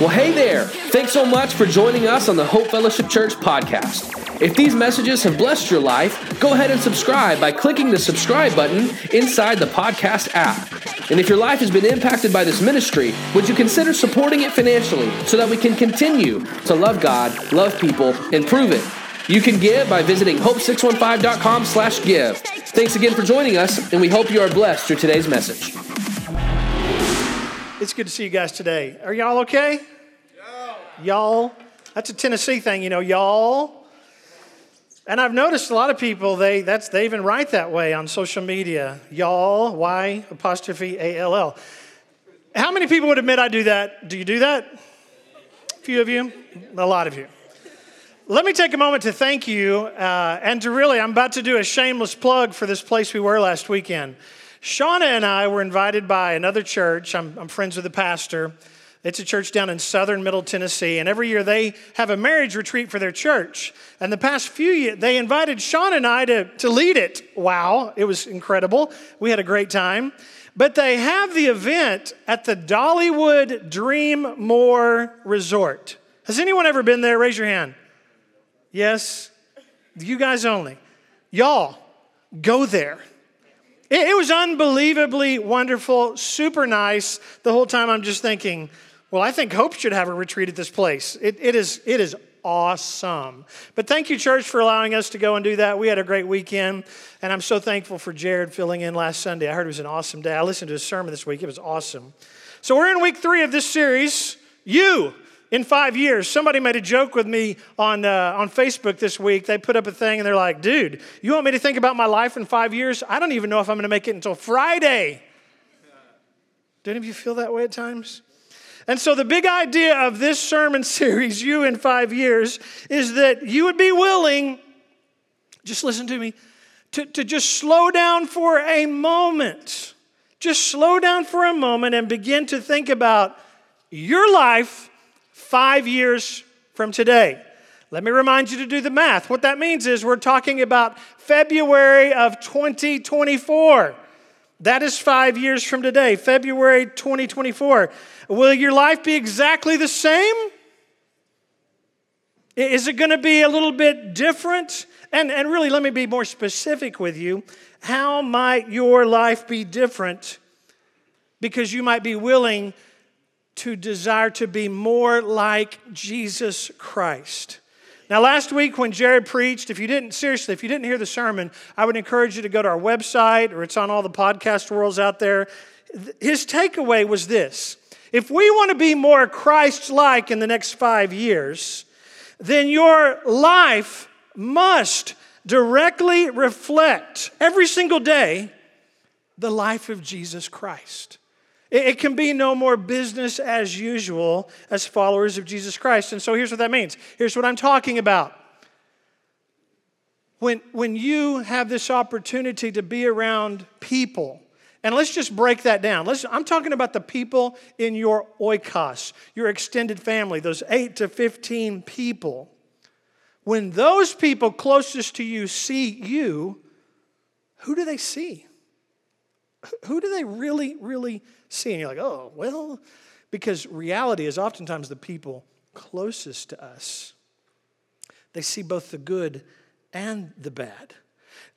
Well, hey there. Thanks so much for joining us on the Hope Fellowship Church podcast. If these messages have blessed your life, go ahead and subscribe by clicking the subscribe button inside the podcast app. And if your life has been impacted by this ministry, would you consider supporting it financially so that we can continue to love God, love people, and prove it? You can give by visiting hope615.com slash give. Thanks again for joining us, and we hope you are blessed through today's message. It's good to see you guys today. Are y'all okay? Y'all. That's a Tennessee thing, you know, y'all. And I've noticed a lot of people, they, that's, they even write that way on social media. Y'all, Y apostrophe A L L. How many people would admit I do that? Do you do that? A few of you? A lot of you. Let me take a moment to thank you uh, and to really, I'm about to do a shameless plug for this place we were last weekend. Shauna and I were invited by another church. I'm, I'm, friends with the pastor. It's a church down in southern Middle Tennessee, and every year they have a marriage retreat for their church. And the past few years, they invited Sean and I to, to lead it. Wow, it was incredible. We had a great time. But they have the event at the Dollywood DreamMore Resort. Has anyone ever been there? Raise your hand. Yes? You guys only. Y'all, go there. It, was unbelievably wonderful, super nice. The whole time I'm just thinking, well, I think Hope should have a retreat at this place. It, it, is, it is awesome. But thank you, church, for allowing us to go and do that. We had a great weekend, and I'm so thankful for Jared filling in last Sunday. I heard it was an awesome day. I listened to his sermon this week, it was awesome. So we're in week three of this series. You in five years. Somebody made a joke with me on, uh, on Facebook this week. They put up a thing and they're like, dude, you want me to think about my life in five years? I don't even know if I'm going to make it until Friday. Do any of you feel that way at times? And so, the big idea of this sermon series, You in Five Years, is that you would be willing, just listen to me, to, to just slow down for a moment. Just slow down for a moment and begin to think about your life five years from today. Let me remind you to do the math. What that means is we're talking about February of 2024. That is five years from today, February 2024. Will your life be exactly the same? Is it going to be a little bit different? And, and really, let me be more specific with you. How might your life be different? Because you might be willing to desire to be more like Jesus Christ. Now, last week when Jared preached, if you didn't, seriously, if you didn't hear the sermon, I would encourage you to go to our website or it's on all the podcast worlds out there. His takeaway was this if we want to be more Christ like in the next five years, then your life must directly reflect every single day the life of Jesus Christ. It can be no more business as usual as followers of Jesus Christ. And so here's what that means. Here's what I'm talking about. When, when you have this opportunity to be around people, and let's just break that down. Let's, I'm talking about the people in your oikos, your extended family, those 8 to 15 people. When those people closest to you see you, who do they see? Who do they really, really see. And you're like, oh, well, because reality is oftentimes the people closest to us. They see both the good and the bad.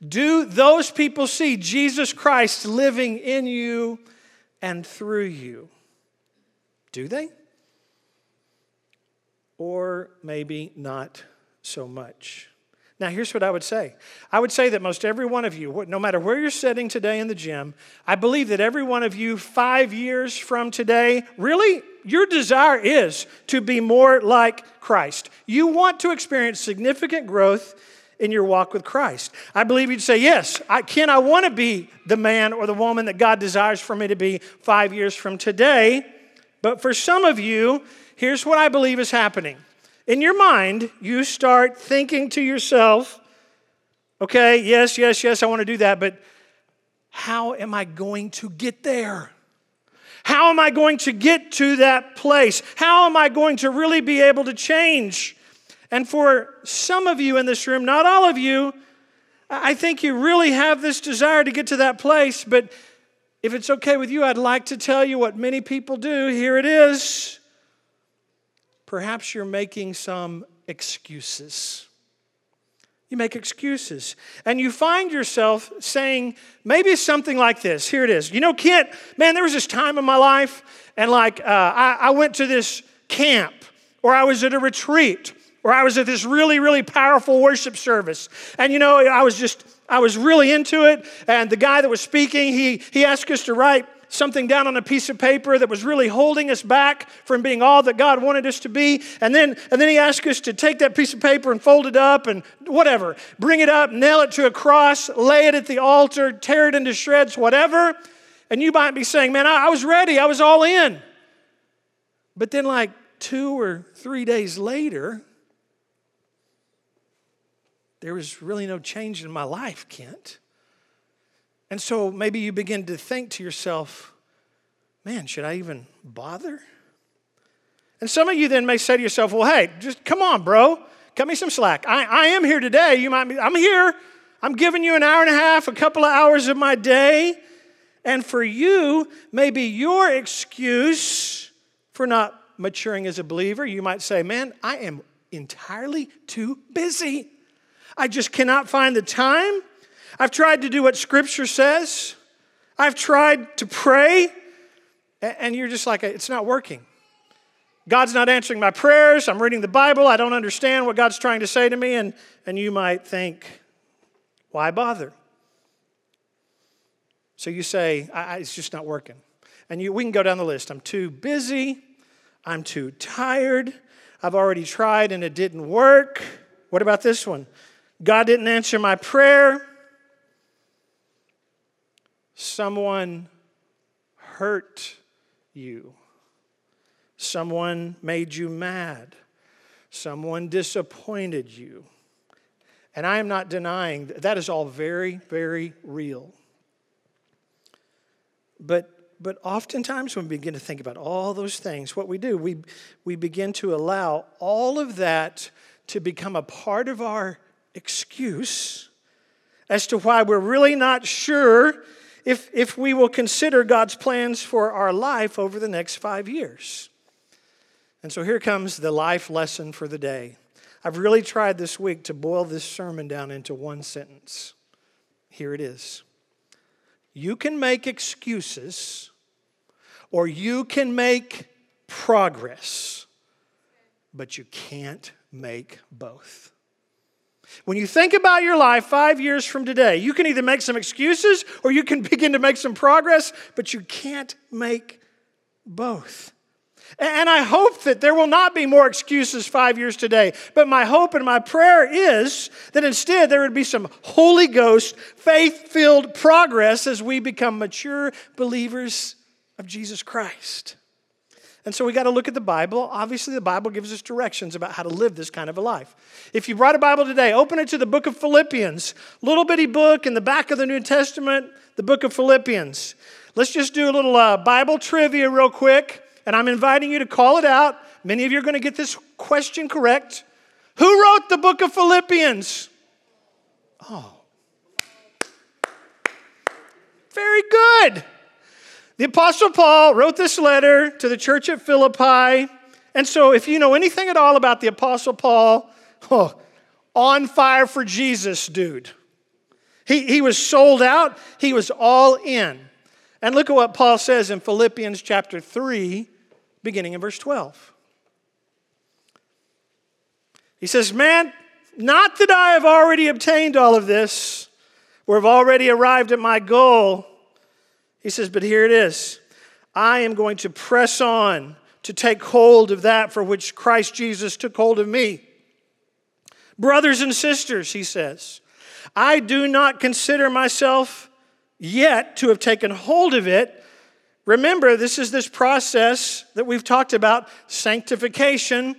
Do those people see Jesus Christ living in you and through you? Do they? Or maybe not so much. Now, here's what I would say I would say that most every one of you, no matter where you're sitting today in the gym, I believe that every one of you, five years from today, really, your desire is to be more like Christ. You want to experience significant growth in your walk with Christ. I believe you'd say, Yes, I, can. I want to be the man or the woman that God desires for me to be five years from today. But for some of you, here's what I believe is happening in your mind, you start thinking to yourself, okay, yes, yes, yes, I want to do that, but how am I going to get there? How am I going to get to that place? How am I going to really be able to change? And for some of you in this room, not all of you, I think you really have this desire to get to that place, but if it's okay with you, I'd like to tell you what many people do. Here it is perhaps you're making some excuses. You make excuses. And you find yourself saying maybe something like this. Here it is. You know, Kent, man, there was this time in my life, and like uh, I, I went to this camp, or I was at a retreat, or I was at this really, really powerful worship service. And you know, I was just, I was really into it. And the guy that was speaking, he, he asked us to write something down on a piece of paper that was really holding us back from being all that God wanted us to be. And then, and then he asked us to take that piece of paper and fold it up and whatever, bring it up, nail it to a cross, lay it at the altar, tear it into shreds, whatever. And you might be saying, man, I, I was ready, I was all in. But then, like two or three days later, there was really no change in my life, Kent. And so maybe you begin to think to yourself, man, should I even bother? And some of you then may say to yourself, well, hey, just come on, bro. Cut me some slack. I, I am here today. You might be, I'm here. I'm giving you an hour and a half, a couple of hours of my day. And for you, maybe your excuse for not maturing as a believer, you might say, man, I am entirely too busy. I just cannot find the time. I've tried to do what Scripture says. I've tried to pray, and you're just like, it's not working. God's not answering my prayers. I'm reading the Bible. I don't understand what God's trying to say to me. And, and you might think, why bother? So you say, I, I, it's just not working. And you, we can go down the list. I'm too busy. I'm too tired. I've already tried and it didn't work. What about this one? God didn't answer my prayer. Someone hurt you. Someone made you mad. Someone disappointed you. And I am not denying that, that is all very, very real. But, but oftentimes when we begin to think about all those things, what we do, we, we begin to allow all of that to become a part of our excuse as to why we're really not sure if, if we will consider God's plans for our life over the next five years. And so here comes the life lesson for the day. I've really tried this week to boil this sermon down into one sentence. Here it is You can make excuses, or you can make progress, but you can't make both. When you think about your life five years from today, you can either make some excuses or you can begin to make some progress, but you can't make both. And I hope that there will not be more excuses five years today. But my hope and my prayer is that instead there would be some Holy Ghost, faith filled progress as we become mature believers of Jesus Christ. And so we got to look at the Bible. Obviously, the Bible gives us directions about how to live this kind of a life. If you brought a Bible today, open it to the book of Philippians, little bitty book in the back of the New Testament, the book of Philippians. Let's just do a little uh, Bible trivia real quick, and I'm inviting you to call it out. Many of you are going to get this question correct. Who wrote the book of Philippians? Oh, very good. The Apostle Paul wrote this letter to the church at Philippi. And so, if you know anything at all about the Apostle Paul, oh, on fire for Jesus, dude. He, he was sold out, he was all in. And look at what Paul says in Philippians chapter 3, beginning in verse 12. He says, Man, not that I have already obtained all of this or have already arrived at my goal he says, But here it is I am going to press on to take hold of that for which Christ Jesus took hold of me. Brothers and sisters, he says, I do not consider myself yet to have taken hold of it. Remember, this is this process that we've talked about sanctification,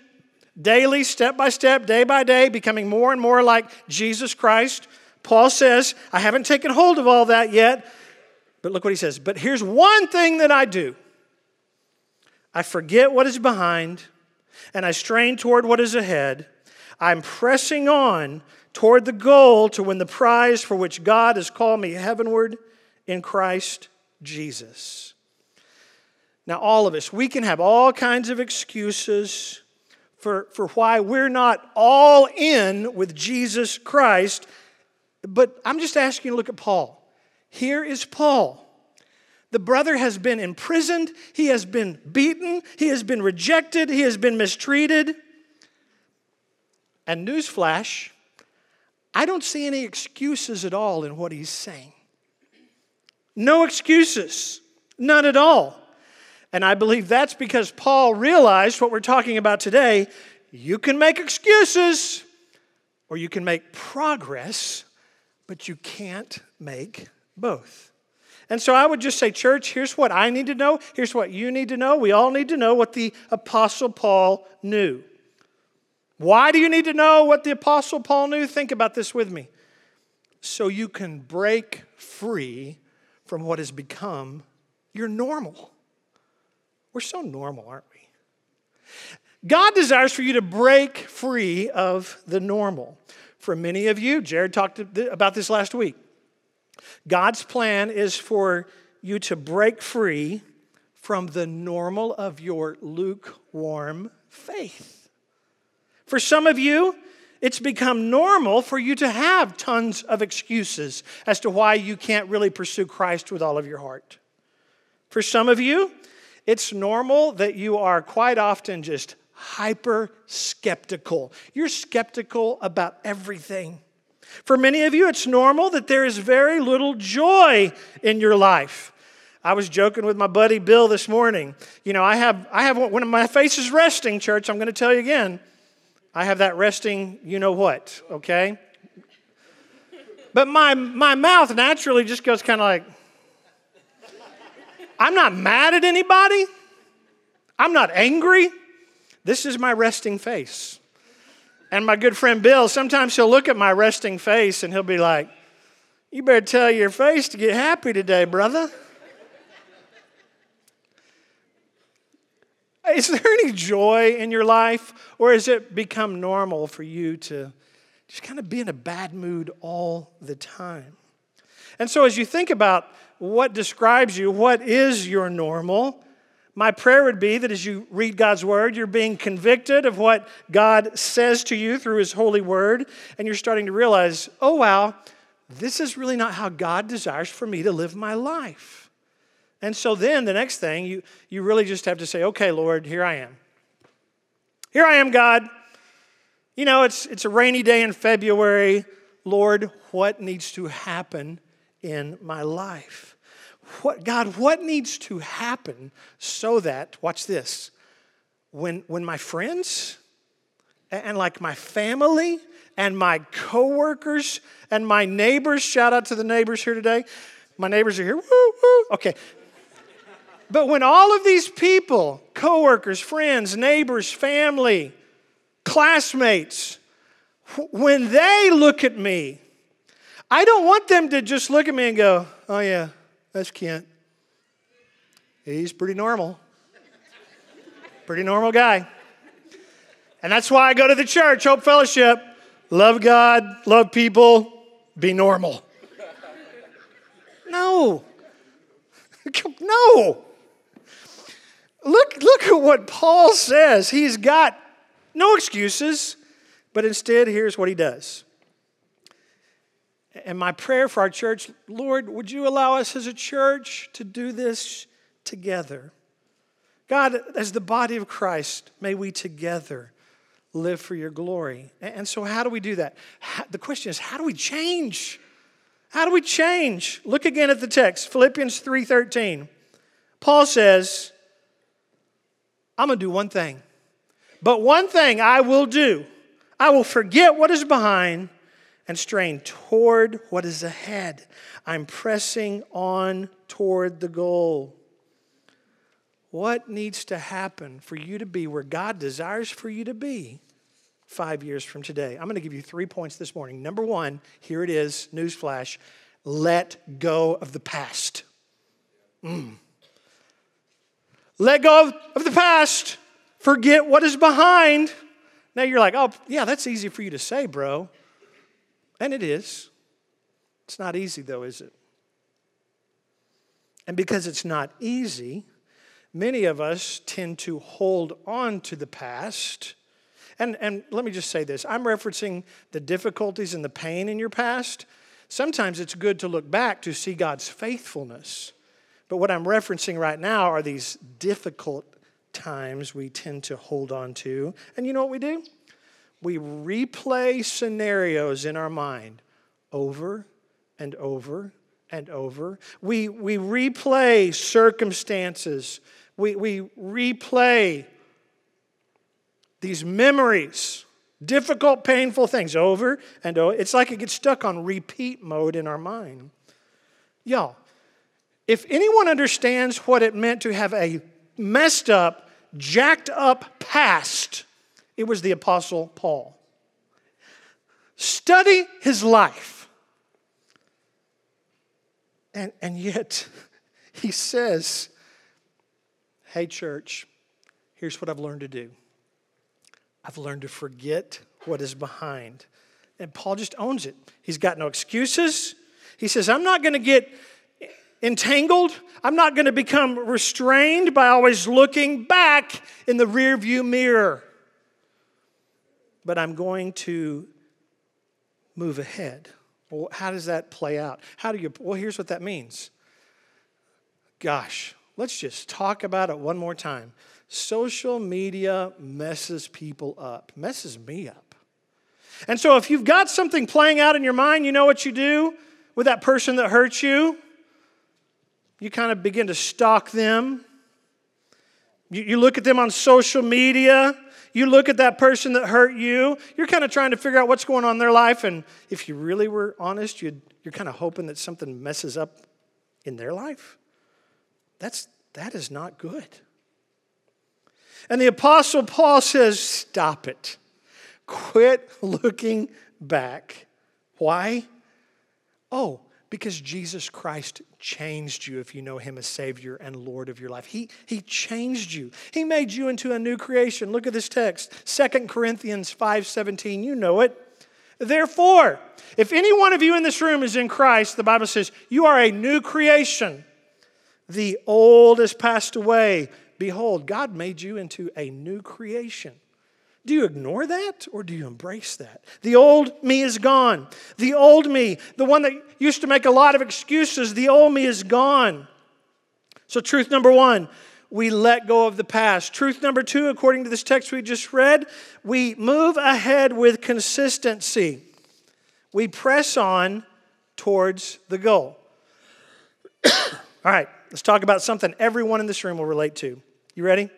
daily, step by step, day by day, becoming more and more like Jesus Christ. Paul says, I haven't taken hold of all that yet, but look what he says. But here's one thing that I do I forget what is behind, and I strain toward what is ahead. I'm pressing on toward the goal to win the prize for which God has called me heavenward in Christ Jesus. Now, all of us, we can have all kinds of excuses for, for why we're not all in with Jesus Christ. But I'm just asking you to look at Paul. Here is Paul. The brother has been imprisoned, he has been beaten, he has been rejected, he has been mistreated. And newsflash, I don't see any excuses at all in what he's saying. No excuses, none at all. And I believe that's because Paul realized what we're talking about today. You can make excuses or you can make progress, but you can't make both. And so I would just say, church, here's what I need to know. Here's what you need to know. We all need to know what the Apostle Paul knew. Why do you need to know what the Apostle Paul knew? Think about this with me. So you can break free from what has become your normal. We're so normal, aren't we? God desires for you to break free of the normal. For many of you, Jared talked about this last week. God's plan is for you to break free from the normal of your lukewarm faith. For some of you, it's become normal for you to have tons of excuses as to why you can't really pursue Christ with all of your heart. For some of you, it's normal that you are quite often just hyper skeptical. You're skeptical about everything. For many of you, it's normal that there is very little joy in your life. I was joking with my buddy Bill this morning. You know, I have, I have one of my face is resting, church, I'm going to tell you again. I have that resting, you know what, okay? But my, my mouth naturally just goes kind of like, I'm not mad at anybody. I'm not angry. This is my resting face. And my good friend Bill, sometimes he'll look at my resting face and he'll be like, You better tell your face to get happy today, brother. Is there any joy in your life, or has it become normal for you to just kind of be in a bad mood all the time? And so, as you think about what describes you, what is your normal, my prayer would be that as you read God's word, you're being convicted of what God says to you through his holy word, and you're starting to realize, oh, wow, this is really not how God desires for me to live my life. And so then the next thing, you, you really just have to say, okay, Lord, here I am. Here I am, God. You know, it's, it's a rainy day in February. Lord, what needs to happen in my life? What, God, what needs to happen so that, watch this, when, when my friends and, like my family and my coworkers and my neighbors, shout out to the neighbors here today. My neighbors are here. Woo, woo. Okay. But when all of these people, coworkers, friends, neighbors, family, classmates, when they look at me, I don't want them to just look at me and go, oh, yeah, that's Kent. He's pretty normal. Pretty normal guy. And that's why I go to the church, Hope Fellowship. Love God, love people, be normal. No. no. Look, look at what Paul says. He's got no excuses, but instead, here's what he does. And my prayer for our church, Lord, would you allow us as a church to do this together? God, as the body of Christ, may we together live for your glory. And so, how do we do that? The question is, how do we change? How do we change? Look again at the text, Philippians 3:13. Paul says, I'm going to do one thing. But one thing I will do I will forget what is behind and strain toward what is ahead. I'm pressing on toward the goal. What needs to happen for you to be where God desires for you to be five years from today? I'm going to give you three points this morning. Number one, here it is, newsflash let go of the past. Mm. Let go of, of the past. Forget what is behind. Now you're like, oh, yeah, that's easy for you to say, bro. And it is. It's not easy, though, is it? And because it's not easy, many of us tend to hold on to the past And, and let me just say this I'm referencing the difficulties and the pain in your past. Sometimes it's good to look back to see God's faithfulness. But what I'm referencing right now are these difficult times we tend to hold on to. And you know what we do? We replay scenarios in our mind over and over and over. We, we replay circumstances. We, we replay these memories, difficult, painful things over and over. It's like it gets stuck on repeat mode in our mind. Y'all, if anyone understands what it meant to have a messed up, jacked up past, it was the Apostle Paul. Study his life. And, and yet, he says, Hey, church, here's what I've learned to do I've learned to forget what is behind. And Paul just owns it. He's got no excuses. He says, I'm not going to get entangled. I'm not going to become restrained by always looking back in the rearview mirror. But I'm going to move ahead. Well, how does that play out? How do you, well, here's what that means. Gosh, let's just talk about it one more time. Social media messes people up, messes me up. And so if you've got something playing out in your mind, you know what you do with that person that hurts you? You kind of begin to stalk them. You, you look at them on social media. You look at that person that hurt you. You're kind of trying to figure out what's going on in their life. And if you really were honest, you you're kind of hoping that something messes up in their life. That's, that is not good. And the Apostle Paul says, Stop it. Quit looking back. Why? Oh, because Jesus Christ changed you if you know him as Savior and Lord of your life. He, he changed you. He made you into a new creation. Look at this text, 2 Corinthians 5:17. You know it. Therefore, if any one of you in this room is in Christ, the Bible says, you are a new creation. The old has passed away. Behold, God made you into a new creation. Do you ignore that or do you embrace that? The old me is gone. The old me, the one that used to make a lot of excuses, the old me is gone. So, truth number one, we let go of the past. Truth number two, according to this text we just read, we move ahead with consistency. We press on towards the goal. All right, let's talk about something everyone in this room will relate to. You ready?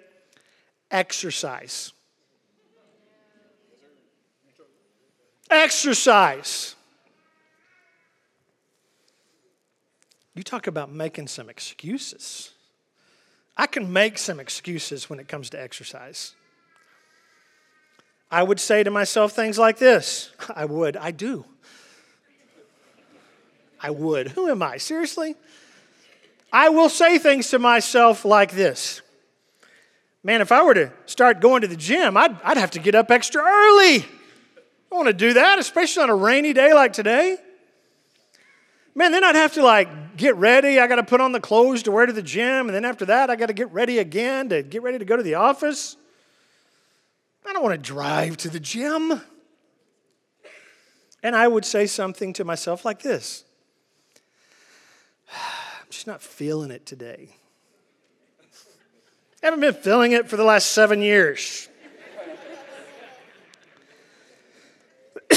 Exercise. Exercise. You talk about making some excuses. I can make some excuses when it comes to exercise. I would say to myself things like this I would, I do. I would. Who am I? Seriously? I will say things to myself like this Man, if I were to start going to the gym, I'd, I'd have to get up extra early. I want to do that, especially on a rainy day like today. Man, then I'd have to like get ready. I got to put on the clothes to wear to the gym. And then after that, I got to get ready again to get ready to go to the office. I don't want to drive to the gym. And I would say something to myself like this I'm just not feeling it today. I haven't been feeling it for the last seven years.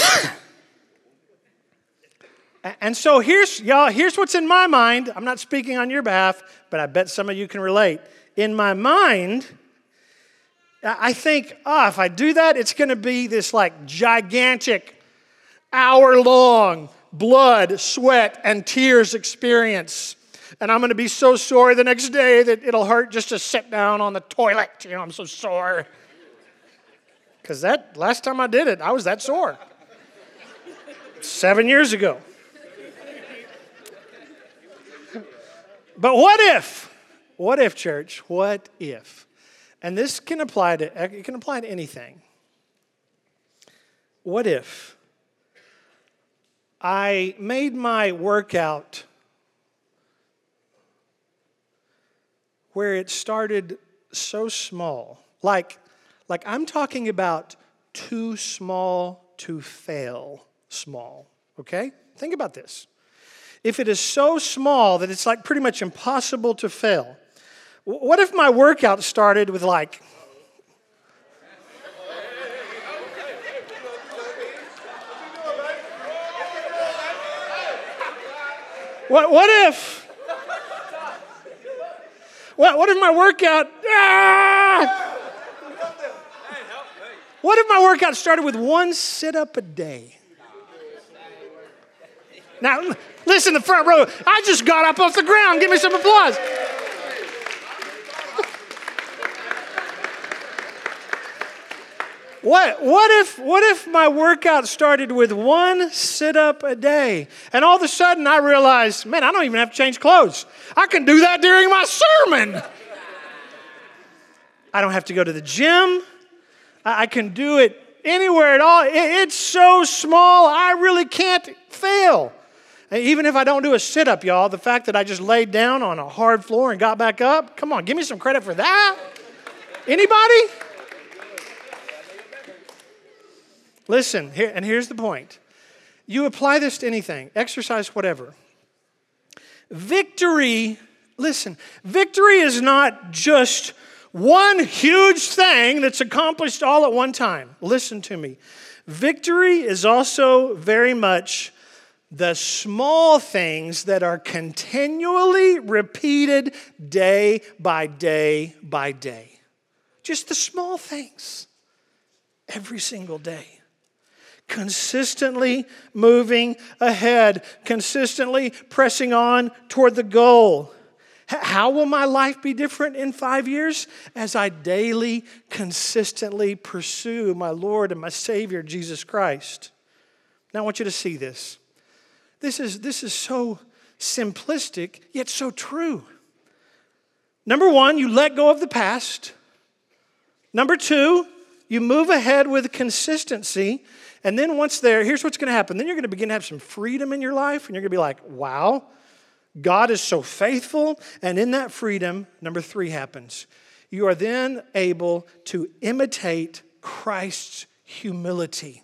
and so here's y'all, here's what's in my mind. I'm not speaking on your behalf, but I bet some of you can relate. In my mind, I think, oh, if I do that, it's going to be this like gigantic, hour long blood, sweat, and tears experience. And I'm going to be so sore the next day that it'll hurt just to sit down on the toilet. You know, I'm so sore. Because that last time I did it, I was that sore. Seven years ago. But what if? What if, church? What if? And this can apply to it can apply to anything. What if I made my workout where it started so small? Like, like I'm talking about too small to fail small. Okay? Think about this. If it is so small that it's like pretty much impossible to fail, what if my workout started with like, What, what if? What, what if my workout? Ah! What if my workout started with one sit up a day? Now, listen, the front row. I just got up off the ground. Give me some applause. What, what, if, what if my workout started with one sit up a day? And all of a sudden I realized, man, I don't even have to change clothes. I can do that during my sermon. I don't have to go to the gym. I, can do it anywhere at all. It, it's so small, I really can't fail. Even if I don't do a sit up, y'all, the fact that I just laid down on a hard floor and got back up, come on, give me some credit for that. Anybody? Listen, here, and here's the point. You apply this to anything, exercise, whatever. Victory, listen, victory is not just one huge thing that's accomplished all at one time. Listen to me. Victory is also very much the small things that are continually repeated day by day by day. Just the small things every single day consistently moving ahead, consistently pressing on toward the goal. How will my life be different in five years? As I daily, consistently pursue my Lord and my Savior, Jesus Christ. Now, I want you to see this. This is, this is so simplistic, yet so true. Number one, you let go of the past. Number two, you move ahead with consistency. And then once there, here's what's going to happen. Then you're going to begin to have some freedom in your life, and you're going to be like, wow, God is so faithful. And in that freedom, number three happens. You are then able to imitate Christ's humility.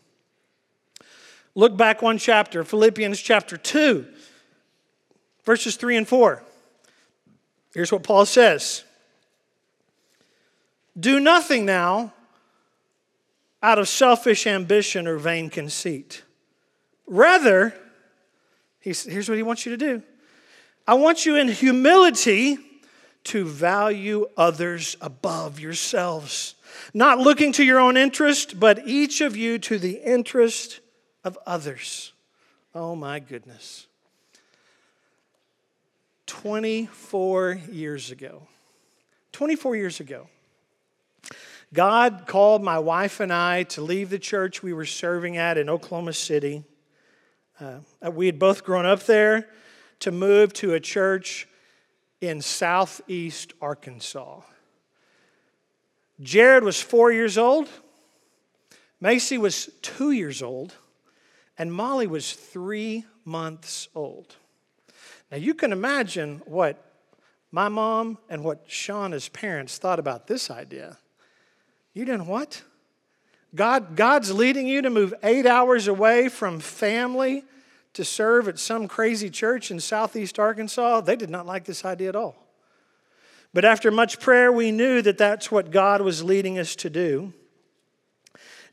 Look back one chapter, Philippians chapter 2, verses 3 and 4. Here's what Paul says Do nothing now out of selfish ambition or vain conceit. Rather, here's what he wants you to do I want you in humility to value others above yourselves, not looking to your own interest, but each of you to the interest of others. Oh my goodness. 24 years ago, 24 years ago, God called my wife and I to leave the church we were serving at in Oklahoma City. Uh, we had both grown up there to move to a church in southeast Arkansas. Jared was four years old, Macy was two years old, and Molly was three months old. Now you can imagine what my mom and what Shauna's parents thought about this idea. You didn't what? God, God's leading you to move eight hours away from family to serve at some crazy church in southeast Arkansas. They did not like this idea at all. But after much prayer, we knew that that's what God was leading us to do.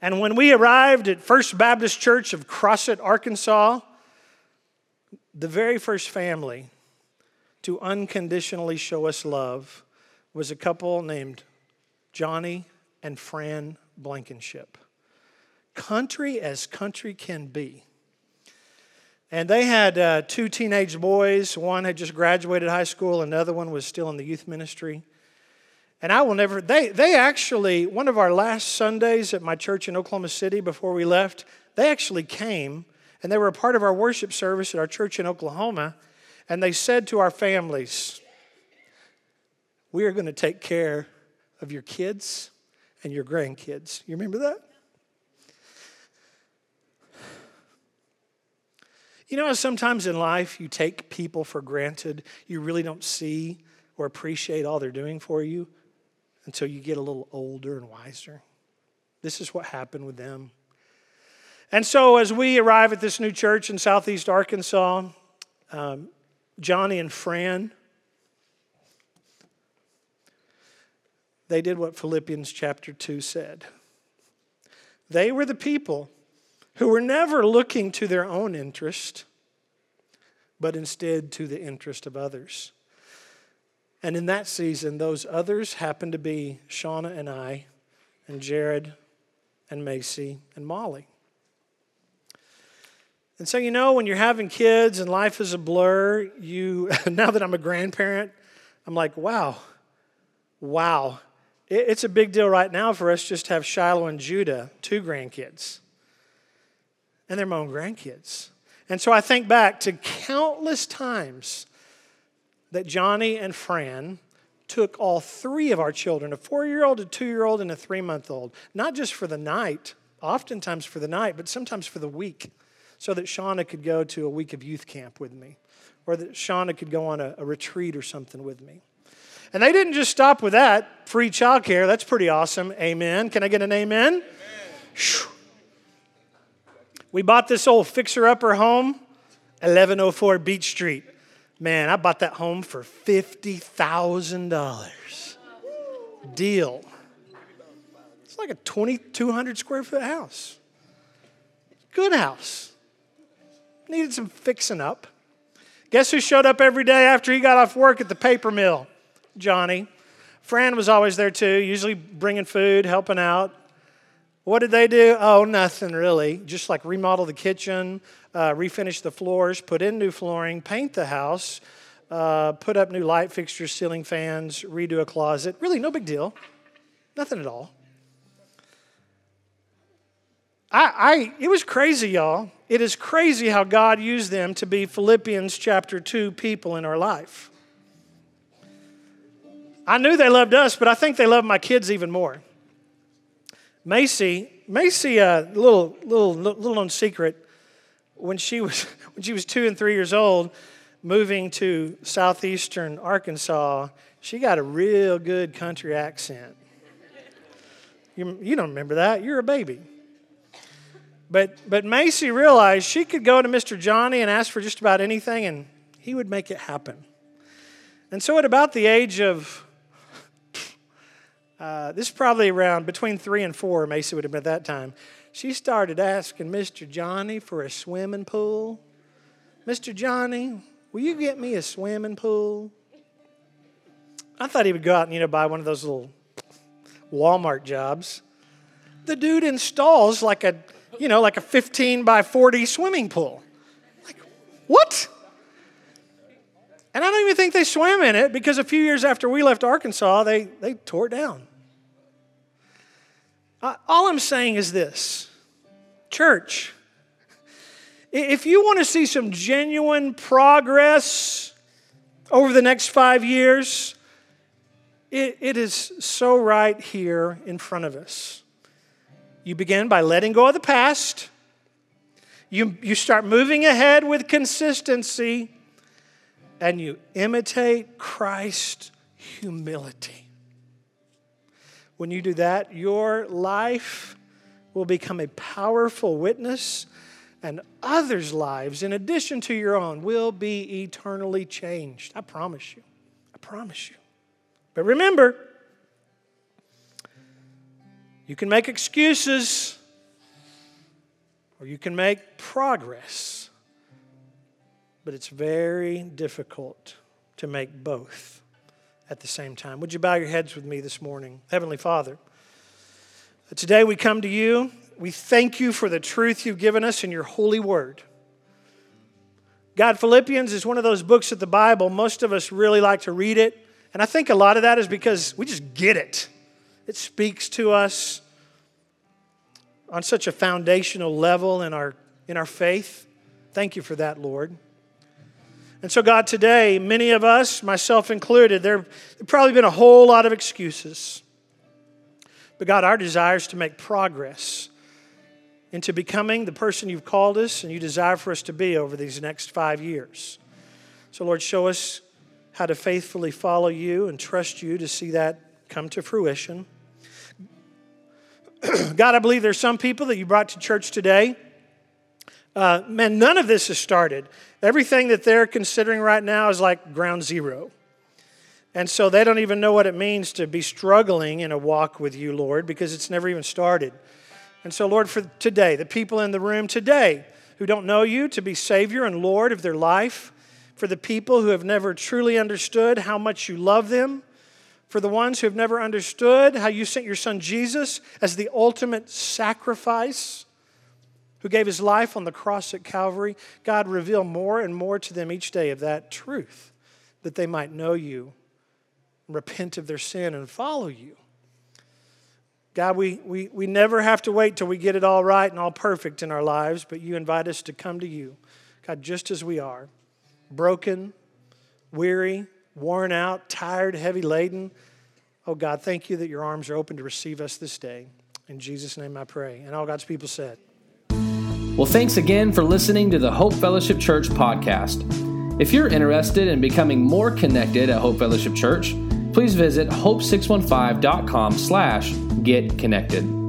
And when we arrived at First Baptist Church of Crossett, Arkansas, the very first family to unconditionally show us love was a couple named Johnny and Fran Blankenship. Country as country can be. And they had uh, two teenage boys. One had just graduated high school, another one was still in the youth ministry. And I will never, they, they actually, one of our last Sundays at my church in Oklahoma City before we left, they actually came and they were a part of our worship service at our church in Oklahoma. And they said to our families, We are going to take care of your kids and your grandkids. You remember that? You know, sometimes in life you take people for granted. You really don't see or appreciate all they're doing for you until you get a little older and wiser. This is what happened with them. And so, as we arrive at this new church in southeast Arkansas, um, Johnny and Fran, they did what Philippians chapter 2 said. They were the people who were never looking to their own interest, but instead to the interest of others. And in that season, those others happened to be Shauna and I, and Jared, and Macy, and Molly. And so, you know, when you're having kids and life is a blur, you, now that I'm a grandparent, I'm like, wow, wow. It's a big deal right now for us just to have Shiloh and Judah, two grandkids. And they're my own grandkids. And so I think back to countless times that Johnny and Fran took all three of our children a four year old, a two year old, and a three month old, not just for the night, oftentimes for the night, but sometimes for the week, so that Shauna could go to a week of youth camp with me, or that Shauna could go on a, a retreat or something with me. And they didn't just stop with that free childcare. That's pretty awesome. Amen. Can I get an amen? amen. We bought this old fixer upper home, 1104 Beach Street. Man, I bought that home for $50,000. Deal. It's like a 2,200 square foot house. Good house. Needed some fixing up. Guess who showed up every day after he got off work at the paper mill? Johnny. Fran was always there too, usually bringing food, helping out. What did they do? Oh, nothing really. Just like remodel the kitchen, uh, refinish the floors, put in new flooring, paint the house, uh, put up new light fixtures, ceiling fans, redo a closet. Really, no big deal. Nothing at all. I, I, it was crazy, y'all. It is crazy how God used them to be Philippians chapter 2 people in our life. I knew they loved us, but I think they loved my kids even more. Macy, Macy, a uh, little, little, little known secret, when she was when she was two and three years old, moving to southeastern Arkansas, she got a real good country accent. You, you don't remember that? You're a baby. But, but Macy realized she could go to Mr. Johnny and ask for just about anything, and he would make it happen. And so, at about the age of, uh, this is probably around between three and four, Macy would have been at that time, she started asking Mr. Johnny for a swimming pool. Mr. Johnny, will you get me a swimming pool? I thought he would go out and, you know, buy one of those little Walmart jobs. The dude installs like a, you know, like a 15 by 40 swimming pool. Like, what? And I don't even think they swam in it because a few years after we left Arkansas, they, they tore it down. All I'm saying is this church, if you want to see some genuine progress over the next five years, it, it is so right here in front of us. You begin by letting go of the past. You, you start moving ahead with consistency, and you imitate Christ's humility. When you do that, your life will become a powerful witness, and others' lives, in addition to your own, will be eternally changed. I promise you. I promise you. But remember, you can make excuses or you can make progress, but it's very difficult to make both at the same time. Would you bow your heads with me this morning? Heavenly Father, today we come to you. We thank you for the truth you've given us in your holy word. God, Philippians is one of those books of the Bible. Most of us really like to read it. And I think a lot of that is because we just get it. It speaks to us on such a foundational level in our, in our faith. Thank you for that, Lord. And so, God, today, many of us, myself included, there have probably been a whole lot of excuses. But, God, our desire is to make progress into becoming the person you've called us and you desire for us to be over these next five years. So, Lord, show us how to faithfully follow you and trust you to see that come to fruition. God, I believe there's some people that you brought to church today. Uh, man, none of this has started. Everything that they're considering right now is like ground zero. And so they don't even know what it means to be struggling in a walk with you, Lord, because it's never even started. And so, Lord, for today, the people in the room today who don't know you to be Savior and Lord of their life, for the people who have never truly understood how much you love them, for the ones who have never understood how you sent your son Jesus as the ultimate sacrifice, who gave his life on the cross at Calvary, God, reveal more and more to them each day of that truth, that they might know you, repent of their sin, and follow you. God, we, we, we never have to wait till we get it all right and all perfect in our lives, but you invite us to come to you, God, just as we are broken, weary, worn out, tired, heavy laden. Oh, God, thank you that your arms are open to receive us this day. In Jesus' name I pray. And all God's people said, Well, thanks again for listening to the Hope Fellowship Church podcast. If you're interested in becoming more connected at Hope Fellowship Church, please visit hope615.com slash get connected.